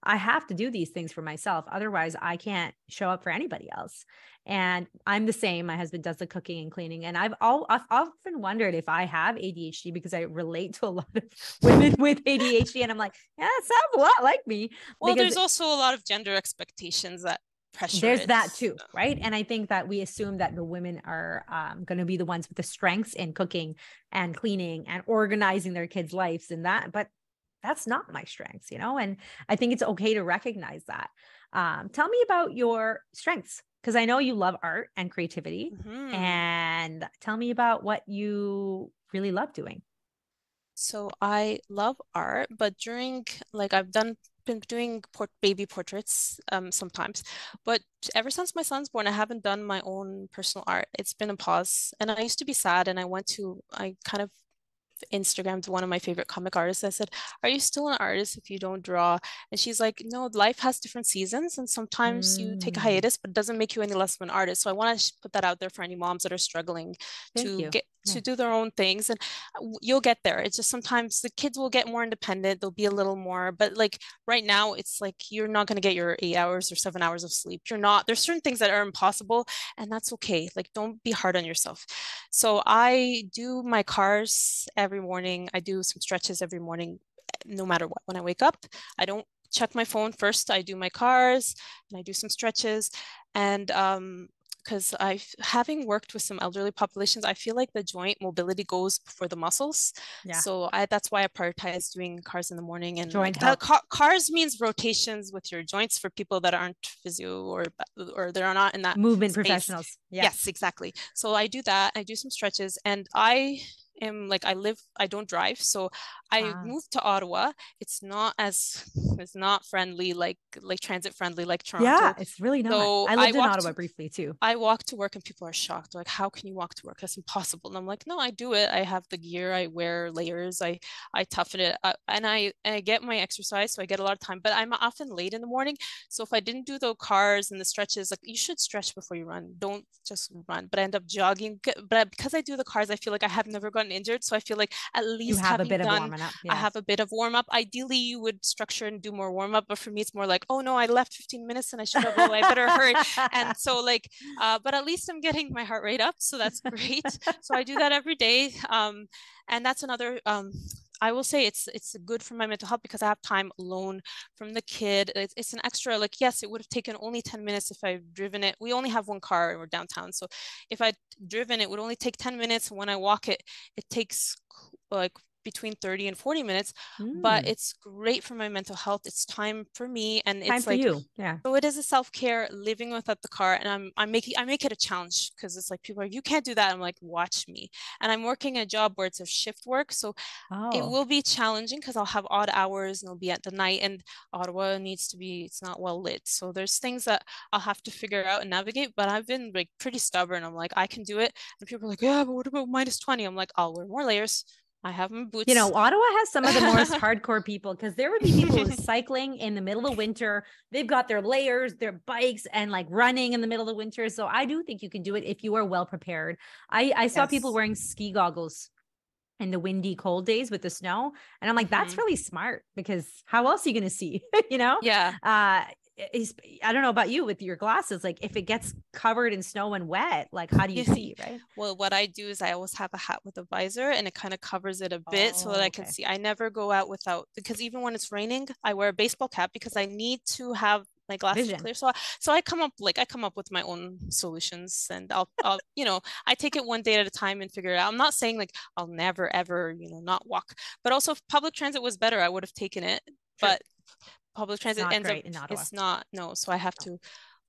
I have to do these things for myself otherwise i can't show up for anybody else. And i'm the same my husband does the cooking and cleaning and i've all i've often wondered if i have adhd because i relate to a lot of women with adhd and i'm like yeah it sounds a lot like me well there's also a lot of gender expectations that pressure there's that too right? And i think that we assume that the women are um, going to be the ones with the strengths in cooking and cleaning and organizing their kids lives and that but that's not my strengths you know? And i think it's okay to recognize that. Um, tell me about your strengths because i know you love art and creativity mm-hmm. and tell me about what you really love doing. So i love art but during like i've done been doing port- baby portraits um, sometimes, but ever since my son's born, I haven't done my own personal art. It's been a pause, and I used to be sad, and I went to I kind of Instagrammed one of my favorite comic artists. I said, Are you still an artist if you don't draw? And she's like, No, life has different seasons. And sometimes mm. you take a mm. hiatus, but it doesn't make you any less of an artist. So I want to put that out there for any moms that are struggling Thank to you. get yeah. to do their own things. And you'll get there. It's just sometimes the kids will get more independent. They'll be a little more, but like right now, it's like you're not going to get your eight hours or seven hours of sleep. You're not, there's certain things that are impossible, and that's okay. Like, don't be hard on yourself. So I do my CARs every morning. I do some stretches every morning, no matter what. When I wake up, I don't check my phone first. I do my CARs and I do some stretches. And um, because I, having worked with some elderly populations, I feel like the joint mobility goes before the muscles. Yeah. So I, that's why I prioritize doing CARs in the morning. And joint ca- CARs means rotations with your joints for people that aren't physio or or they're not in that movement space. professionals. Yeah. Yes, exactly. So I do that. I do some stretches, and I am like I live I don't drive so I ah. moved to Ottawa. It's not as it's not friendly like like transit friendly like Toronto. Yeah it's really not. So I lived I in Ottawa to, briefly too. I walk to work and people are shocked. They're like how can you walk to work? That's impossible. And I'm like no I do it. I have the gear. I wear layers. I I toughen it uh, and I and I get my exercise so I get a lot of time but I'm often late in the morning. So if I didn't do the CARs and the stretches like you should stretch before you run. Don't just run. But I end up jogging but because I do the cars I feel like I have never gone injured. So I feel like at least you have a bit done, of warming up. Yes. I have a bit of warm up. Ideally, you would structure and do more warm up, but for me, it's more like, oh no, I left 15 minutes and I should have. Oh, I better hurry. And so like, uh, but at least I'm getting my heart rate up, so that's great. so I do that every day. Um, and that's another um, I will say it's it's good for my mental health because I have time alone from the kid. It's, it's an extra like yes, it would have taken only 10 minutes if I've driven it. We only have one car and we're downtown. So if I'd driven it would only take 10 minutes. When I walk it, it takes like between 30 and 40 minutes mm. but it's great for my mental health it's time for me and time it's like you yeah so it is a self-care living without the car and i'm i'm making i make it a challenge because it's like people are you can't do that i'm like watch me and i'm working a job where it's a shift work so oh. it will be challenging because i'll have odd hours and it'll be at the night and ottawa needs to be it's not well lit so there's things that i'll have to figure out and navigate but i've been like pretty stubborn i'm like i can do it and people are like yeah but what about minus 20 i'm like i'll wear more layers I have my boots. You know, Ottawa has some of the most hardcore people because there would be people cycling in the middle of winter. They've got their layers, their bikes, and like running in the middle of winter. So I do think you can do it if you are well prepared. I, I saw yes. people wearing ski goggles in the windy cold days with the snow and i'm like that's mm-hmm. really smart because how else are you going to see you know yeah uh Eh, is I don't know about you with your glasses. Like if it gets covered in snow and wet, like how do you see, right? Well, what I do is I always have a hat with a visor and it kind of covers it a bit oh, so that oh, I can see. I never go out without because even when it's raining, I wear a baseball cap because I need to have my glasses Vision. clear. So so I come up like I come up with my own solutions and I'll I'll you know, I take it one day at a time and figure it out. I'm not saying like I'll never ever, you know, not walk. But also if public transit was better, I would have taken it. Sure. But public transit ends up it's not no so i have to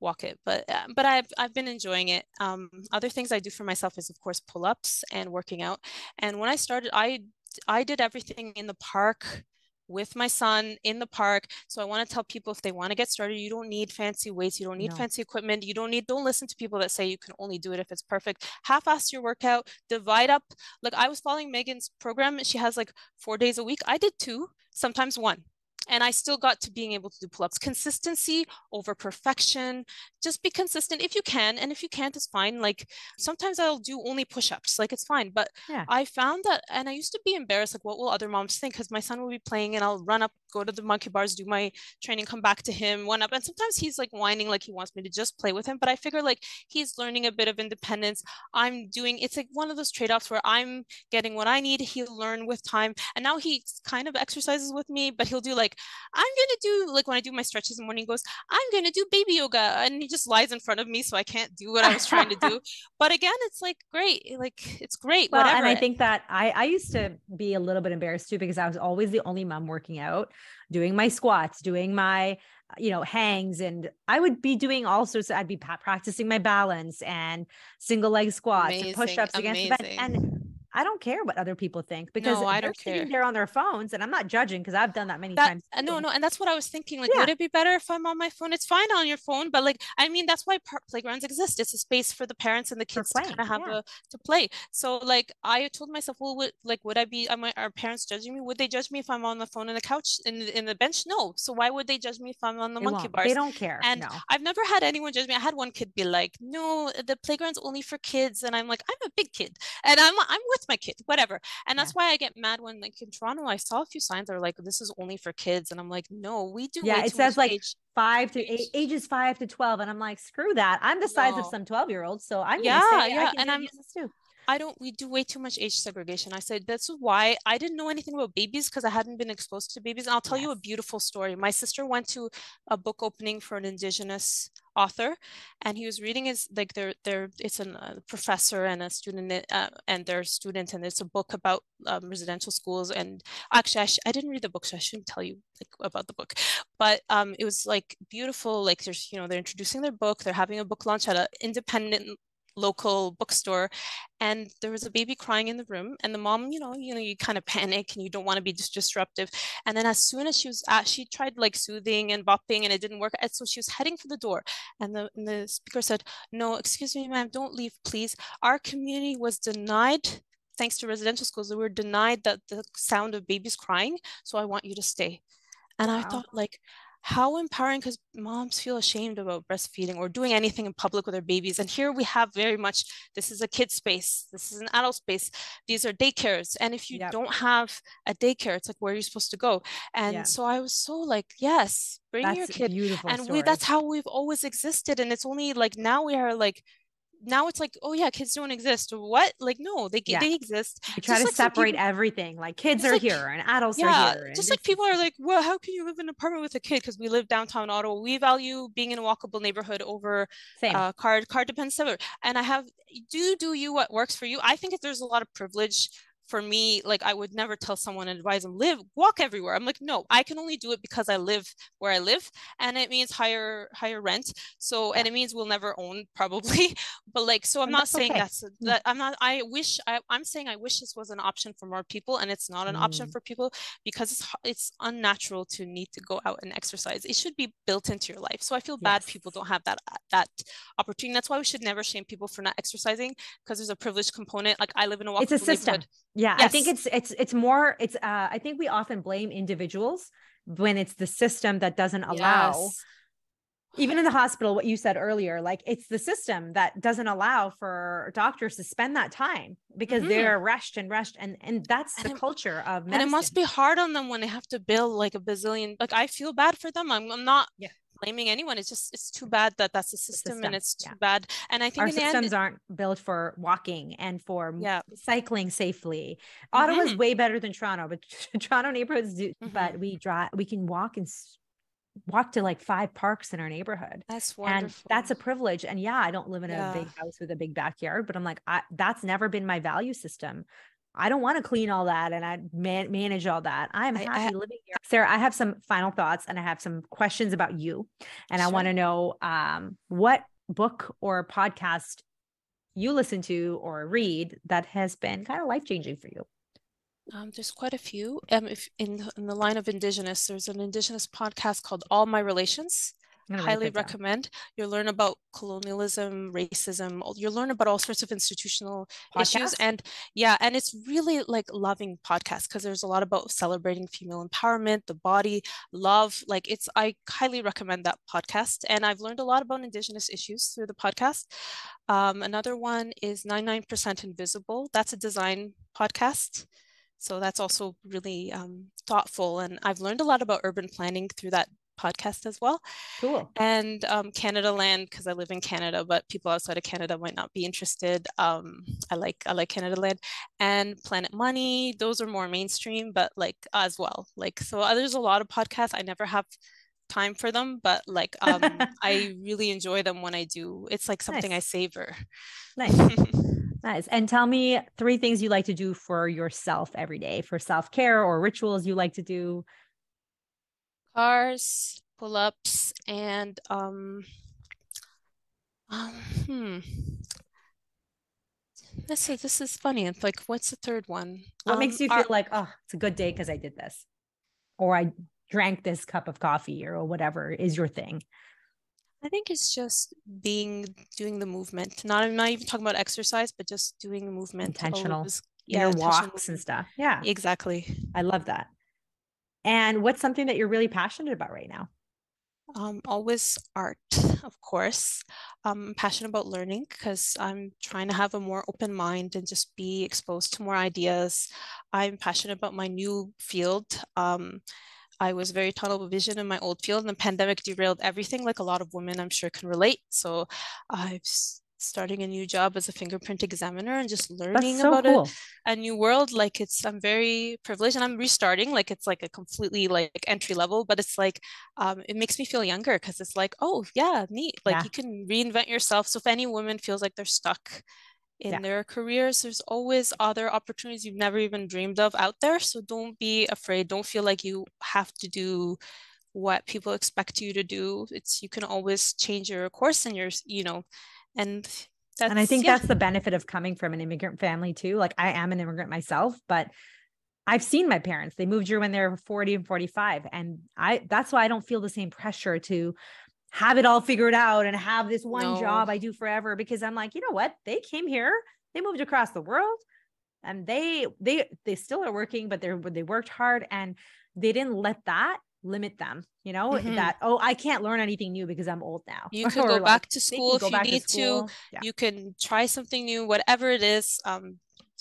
walk it but uh, but I've I've been enjoying it um other things I do for myself is of course pull-ups and working out and when I started I I did everything in the park with my son in the park. So I want to tell people if they want to get started, you don't need fancy weights, you don't need no. fancy equipment, you don't need don't listen to people that say you can only do it if it's perfect. Half-ass your workout, divide up. Like I was following Meghan's program, she has like 4 days a week. I did two, sometimes one and I still got to being able to do pull-ups. Consistency over perfection. Just be consistent if you can, and if you can't, it's fine. Like sometimes I'll do only push-ups, like it's fine. But yeah. I found that, and I used to be embarrassed, like what will other moms think? Because my son will be playing, and I'll run up, go to the monkey bars, do my training, come back to him, one up, and sometimes he's like whining, like he wants me to just play with him. But I figure like he's learning a bit of independence. I'm doing. It's like one of those trade-offs where I'm getting what I need. He'll learn with time, and now he kind of exercises with me, but he'll do like I'm gonna do like when I do my stretches in the morning, goes, I'm gonna do baby yoga. And he just lies in front of me so I can't do what I was trying to do. But again, it's like great, like it's great. Well, whatever. and I think that I I used to be a little bit embarrassed too because I was always the only mom working out, doing my squats, doing my you know hangs and i would be doing all sorts of, i'd be practicing my balance and single leg squats amazing, and push-ups against the bed and I don't care what other people think because no, I don't care. They're on their phones, and I'm not judging because I've done that many that, times. Uh, no, no, and that's what I was thinking. Like, yeah. would it be better if I'm on my phone? It's fine on your phone, but like, I mean, that's why par- playgrounds exist. It's a space for the parents and the kids to kind of have yeah. a to play. So, like, I told myself, well, would like, would I be? Am I, are parents judging me? Would they judge me if I'm on the phone in the couch in in the bench? No. So why would they judge me if I'm on the they monkey won't. bars? They don't care. And no. I've never had anyone judge me. I had one kid be like, no, the playground's only for kids, and I'm like, I'm a big kid, and I'm I'm with my kid, whatever. And that's yeah. why I get mad when like in Toronto, I saw a few signs that are like, this is only for kids. And I'm like, no, we do. Yeah, it says like age- five to eight, ages five to 12. And I'm like, screw that. I'm the size no. of some 12 year olds. So I'm yeah, yeah. and I'm this too. I don't, we do way too much age segregation. I said, that's why I didn't know anything about babies because I hadn't been exposed to babies. And I'll tell yes. you a beautiful story. My sister went to a book opening for an Indigenous author and he was reading his like their their it's a uh, professor and a student uh, and their student and it's a book about um, residential schools and actually I, sh- I, didn't read the book so i shouldn't tell you like about the book but um it was like beautiful like there's you know they're introducing their book they're having a book launch at an independent local bookstore and there was a baby crying in the room and the mom you know you know you kind of panic and you don't want to be just disruptive and then as soon as she was at, she tried like soothing and bopping and it didn't work and so she was heading for the door and the, and the speaker said no excuse me ma'am don't leave please our community was denied thanks to residential schools we were denied that the sound of babies crying so i want you to stay and wow. i thought like how empowering because moms feel ashamed about breastfeeding or doing anything in public with their babies and here we have very much this is a kid space this is an adult space these are daycares and if you yep. don't have a daycare it's like where are you supposed to go and yeah. so i was so like yes bring that's your kid and we, that's how we've always existed and it's only like now we are like now it's like, oh yeah, kids don't exist. What? Like, no, they yeah. they exist. We try just to like separate people, everything. Like kids are like, here and adults yeah, are here. Just like people are like, well, how can you live in an apartment with a kid? Because we live downtown Ottawa. We value being in a walkable neighborhood over Same. Uh, car car depends. And I have do do you what works for you. I think if there's a lot of privilege for me, like I would never tell someone and advise them live, walk everywhere. I'm like, no, I can only do it because I live where I live, and it means higher higher rent. So and it means we'll never own probably. But like, so I'm and not saying okay. that's mm. that. I'm not. I wish I, I'm saying I wish this was an option for more people, and it's not an mm. option for people because it's it's unnatural to need to go out and exercise. It should be built into your life. So I feel yes. bad people don't have that that opportunity. That's why we should never shame people for not exercising because there's a privileged component. Like I live in a walk, it's a system. Yeah, yes. I think it's it's it's more it's uh I think we often blame individuals when it's the system that doesn't allow yes. even in the hospital what you said earlier like it's the system that doesn't allow for doctors to spend that time because mm-hmm. they're rushed and rushed and and that's and the it, culture of medicine. and it must be hard on them when they have to bill like a bazillion like I feel bad for them I'm, I'm not yeah blaming anyone. It's just it's too bad that that's a system, system. and it's too yeah. bad. And I think our systems end, aren't built for walking and for yeah. cycling safely. Mm-hmm. Ottawa's way better than Toronto, but Toronto neighborhoods do. Mm-hmm. But we drive, we can walk and walk to like five parks in our neighborhood. That's wonderful. And that's a privilege. And yeah, I don't live in yeah. a big house with a big backyard, but I'm like, I, that's never been my value system I don't want to clean all that and I man- manage all that. I'm happy I- living here. Sarah, I have some final thoughts and I have some questions about you. And I want to know um, what book or podcast you listen to or read that has been kind of life changing for you. Um, there's quite a few. Um, if in the, in the line of Indigenous, there's an Indigenous podcast called All My Relations. I'm gonna write Highly recommend. You'll learn about colonialism, racism. You'll learn about all sorts of institutional issues, and yeah, and it's really like loving podcast because there's a lot about celebrating female empowerment, the body, love. Like it's, I highly recommend that podcast, and I've learned a lot about Indigenous issues through the podcast. Um, another one is 99% Invisible. That's a design podcast. So that's also really um, thoughtful. And I've learned a lot about urban planning through that podcast as well. Cool. And um, Canadaland, because I live in Canada, but people outside of Canada might not be interested. Um, I like I like Canadaland and Planet Money. Those are more mainstream, but like as well. Like so, uh, there's a lot of podcasts. I never have time for them, but like um, I really enjoy them when I do. It's like something I savor. Nice. Nice. And tell me three things you like to do for yourself every day for self care or rituals you like to do. CARs, pull-ups, and um, um, hmm. This is this is funny. It's like, what's the third one? What makes Um, you our- feel like, oh, it's a good day because I did this, or I drank this cup of coffee, or whatever is your thing? I think it's just being doing the movement. Not I'm not even talking about exercise, but just doing the movement. Intentional, always- Inner intentional walks and stuff. Yeah, Exactly. I love that. And what's something that you're really passionate about right now? Um, always art, of course. I'm passionate about learning because I'm trying to have a more open mind and just be exposed to more ideas. I'm passionate about my new field. Um, I was very tunnel vision in my old field, and the pandemic derailed everything, like a lot of women I'm sure can relate. So s- starting a new job as a fingerprint examiner and just learning so about cool. a, a new world. Like it's, I'm very privileged and I'm restarting. Like it's like a completely like entry level, but it's like um, it makes me feel younger because it's like, oh yeah, neat. Like Yeah. you can reinvent yourself. So if any woman feels like they're stuck in Yeah. their careers, there's always other opportunities you've never even dreamed of out there. So don't be afraid. Don't feel like you have to do what people expect you to do. It's you can always change your course and your, you know, and that's and I think yeah. that's the benefit of coming from an immigrant family too. Like I am an immigrant myself, but I've seen my parents. They moved here when they were 40 and 45. And I that's why I don't feel the same pressure to have it all figured out and have this one No. job I do forever because I'm like, you know what? They came here, they moved across the world and they they they still are working, but they're they worked hard and they didn't let that limit them, you know, Mhm. that oh, I can't learn anything new because I'm old now. You can go like, back to school if you need to. school. Yeah. You can try something new, whatever it is. Um,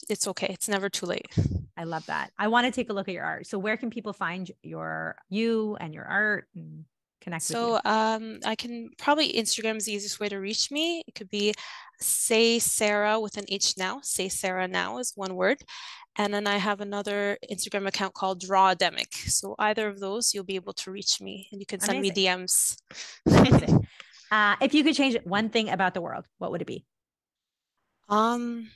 it's okay. It's never too late. I love that. I want to take a look at your art. So where can people find your you and your art and connect with So um, I can probably Instagram is the easiest way to reach me. It could be say Sarah with an H now. Say Sarah now is one word. And then I have another Instagram account called Drawdemic. So either of those, you'll be able to reach me and you can send me DMs. Amazing. uh, if you could change one thing about the world, what would it be? Um,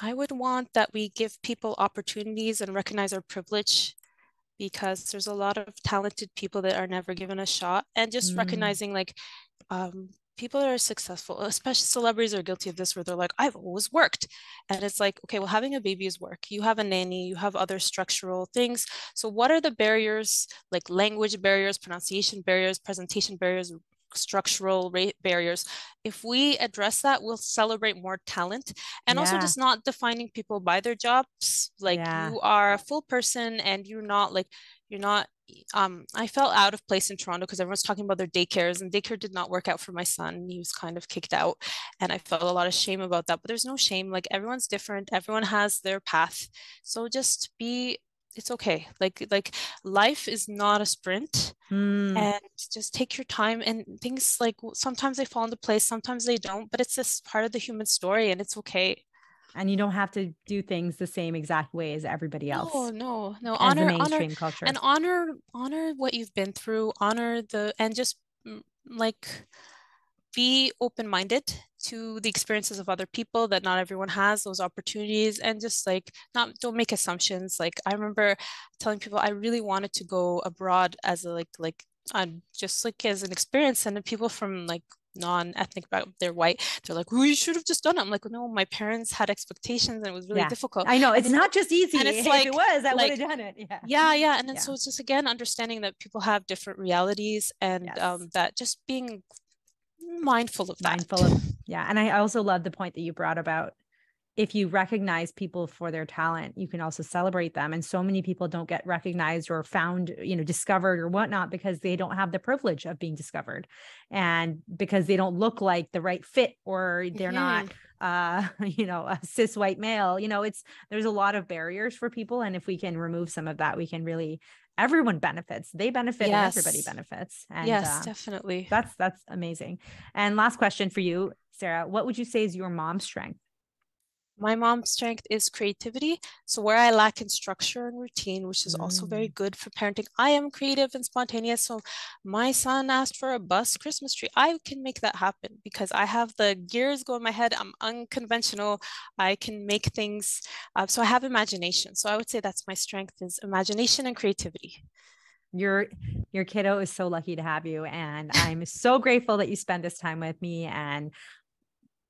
I would want that we give people opportunities and recognize our privilege because there's a lot of talented people that are never given a shot. And just Mm. recognizing like um, people that are successful, uh, especially celebrities are guilty of this where they're like, I've always worked. And it's like, okay, well, having a baby is work. You have a nanny, you have other structural things. So what are the barriers, like language barriers, pronunciation barriers, presentation barriers, structural rate barriers? If we address that, we'll celebrate more talent and also Yeah. just not defining people by their jobs like Yeah. you are a full person and you're not like you're not um i felt out of place in toronto because everyone's talking about their daycares and daycare did not work out for my son. He was kind of kicked out and i felt a lot of shame about that but there's no shame like everyone's different everyone has their path. So just be it's okay like like life is not a sprint Mm, and just take your time and things like sometimes they fall into place sometimes they don't but it's just part of the human story and it's okay and you don't have to do things the same exact way as everybody else No, no, no. Honor, the honor, culture. and honor, honor what you've been through. Honor the and just mm, like be open minded to the experiences of other people that not everyone has those opportunities and just like not don't make assumptions like i remember telling people i really wanted to go abroad as a like like on just like as an experience and people from like non-ethnic about they're white they're like "We should have just done it i'm like no my parents had expectations and it was really yeah. difficult i know it's and not just easy and it's like, if it was i like, would have done it yeah yeah yeah and then yeah. so it's just again understanding that people have different realities and yes. um, that just being mindful of that mindful of yeah and i also love the point that you brought about if you recognize people for their talent, you can also celebrate them. And so many people don't get recognized or found, you know, discovered or whatnot because they don't have the privilege of being discovered and because they don't look like the right fit or they're not, uh, you know, a cis white male. You know, it's there's a lot of barriers for people. And if we can remove some of that, we can really everyone benefits they benefit yes. and everybody benefits and yes uh, definitely that's that's amazing and last question for you sarah what would you say is your mom's strength my mom's strength is creativity. So where I lack in structure and routine, which is mm. also very mm. good for parenting, I am creative and spontaneous. So my son asked for a bus Christmas tree. I can make that happen because I have the gears go in my head. I'm unconventional. I can make things. Uh, so I have imagination. So I would say that's my strength is imagination and creativity your your kiddo is so lucky to have you and i'm so grateful that you spend this time with me and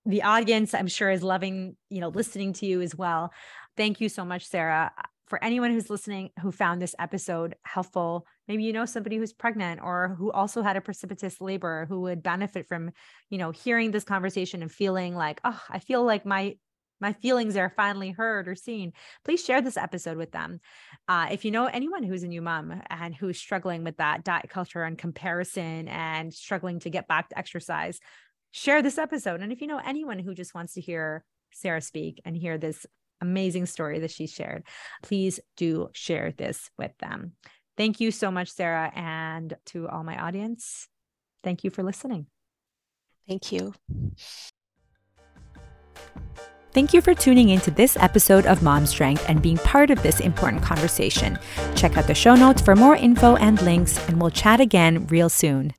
the audience i'm sure is loving you know listening to you as well. Thank you so much sarah. For anyone who's listening who found this episode helpful maybe you know somebody who's pregnant or who also had a precipitous labor who would benefit from you know hearing this conversation and feeling like oh i feel like my my feelings are finally heard or seen. Please share this episode with them. Uh, if you know anyone who's a new mom and who's struggling with that diet culture and comparison and struggling to get back to exercise share this episode. And if you know anyone who just wants to hear Sarah speak and hear this amazing story that she shared, please do share this with them. Thank you so much, Sarah. And to all my audience, thank you for listening. Thank you. Thank you for tuning into this episode of Mom Strength and being part of this important conversation. Check out the show notes for more info and links, and we'll chat again real soon.